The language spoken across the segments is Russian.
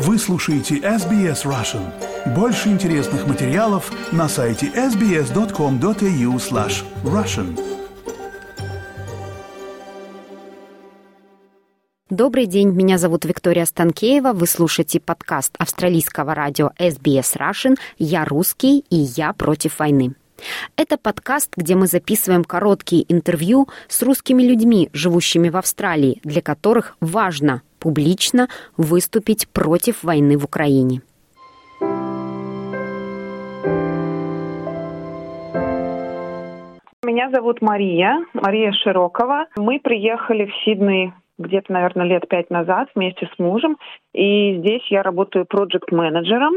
Вы слушаете SBS Russian. Больше интересных материалов на сайте sbs.com.au slash russian. Добрый день, меня зовут Виктория Станкеева. Вы слушаете подкаст австралийского радио SBS Russian «Я русский и я против войны». Это подкаст, где мы записываем короткие интервью с русскими людьми, живущими в Австралии, для которых важно публично выступить против войны в Украине. Меня зовут Мария, Мария Широкова. Мы приехали в Сидней где-то, наверное, лет пять назад вместе с мужем. И здесь я работаю проект-менеджером.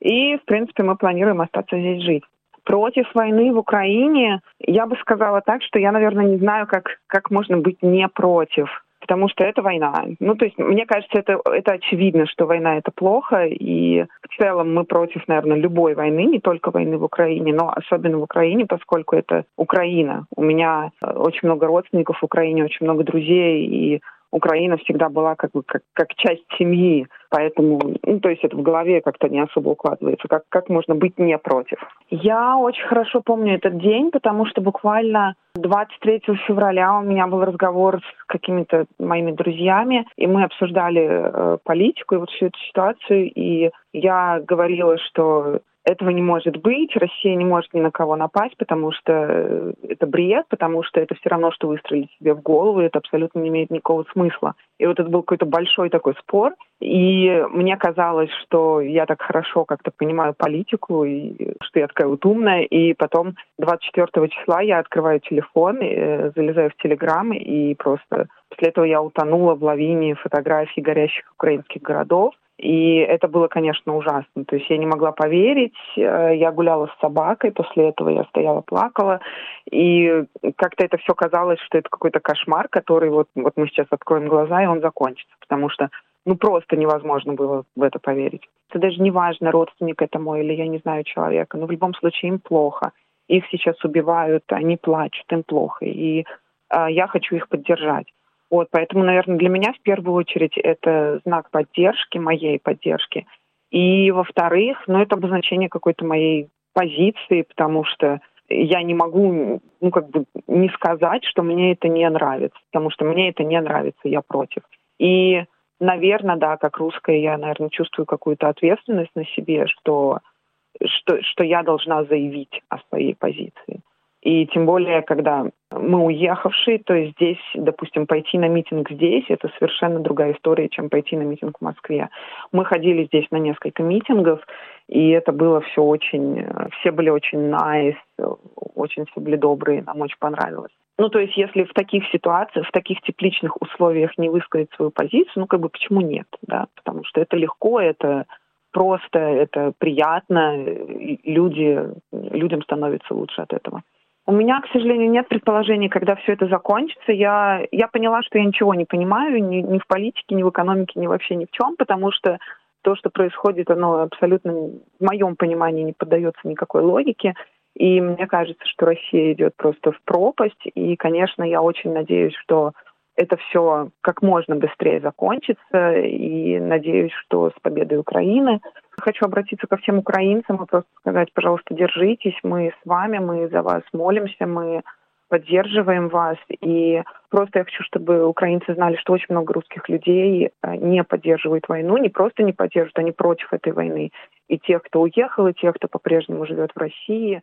И, в принципе, мы планируем остаться здесь жить. Против войны в Украине я бы сказала так, что я, наверное, не знаю, как, как можно быть не против потому что это война. Ну, то есть, мне кажется, это, это очевидно, что война — это плохо, и в целом мы против, наверное, любой войны, не только войны в Украине, но особенно в Украине, поскольку это Украина. У меня э, очень много родственников в Украине, очень много друзей, и Украина всегда была как бы как, как часть семьи, поэтому, ну, то есть это в голове как-то не особо укладывается, как, как можно быть не против. Я очень хорошо помню этот день, потому что буквально 23 февраля у меня был разговор с какими-то моими друзьями, и мы обсуждали э, политику и вот всю эту ситуацию, и я говорила, что этого не может быть, Россия не может ни на кого напасть, потому что э, это бред, потому что это все равно, что выстрелить себе в голову, это абсолютно не имеет никакого смысла. И вот это был какой-то большой такой спор, и мне казалось, что я так хорошо как-то понимаю политику, и что я такая вот умная, и потом 24 числа я открываю телефон, э, залезаю в Телеграм, и просто после этого я утонула в лавине фотографий горящих украинских городов, и это было, конечно, ужасно. То есть я не могла поверить. Э, я гуляла с собакой, после этого я стояла, плакала. И как-то это все казалось, что это какой-то кошмар, который вот, вот мы сейчас откроем глаза, и он закончится. Потому что ну просто невозможно было в это поверить. Это даже не важно, родственник это мой или я не знаю человека, но в любом случае им плохо. Их сейчас убивают, они плачут, им плохо. И э, я хочу их поддержать. Вот, поэтому, наверное, для меня в первую очередь это знак поддержки, моей поддержки. И, во-вторых, ну, это обозначение какой-то моей позиции, потому что я не могу, ну, как бы не сказать, что мне это не нравится, потому что мне это не нравится, я против. И, наверное, да, как русская, я, наверное, чувствую какую-то ответственность на себе, что, что, что я должна заявить о своей позиции. И тем более, когда мы уехавшие, то есть здесь, допустим, пойти на митинг здесь, это совершенно другая история, чем пойти на митинг в Москве. Мы ходили здесь на несколько митингов, и это было все очень, все были очень nice, очень все были добрые, нам очень понравилось. Ну, то есть, если в таких ситуациях, в таких тепличных условиях не высказать свою позицию, ну, как бы, почему нет, да? Потому что это легко, это просто, это приятно, люди, людям становится лучше от этого. У меня, к сожалению, нет предположений, когда все это закончится. Я, я поняла, что я ничего не понимаю ни, ни в политике, ни в экономике, ни вообще ни в чем, потому что то, что происходит, оно абсолютно в моем понимании не поддается никакой логике. И мне кажется, что Россия идет просто в пропасть. И, конечно, я очень надеюсь, что это все как можно быстрее закончится. И надеюсь, что с победой Украины Хочу обратиться ко всем украинцам и просто сказать, пожалуйста, держитесь, мы с вами, мы за вас молимся, мы поддерживаем вас. И просто я хочу, чтобы украинцы знали, что очень много русских людей э, не поддерживают войну, не просто не поддерживают, они против этой войны. И тех, кто уехал, и тех, кто по-прежнему живет в России.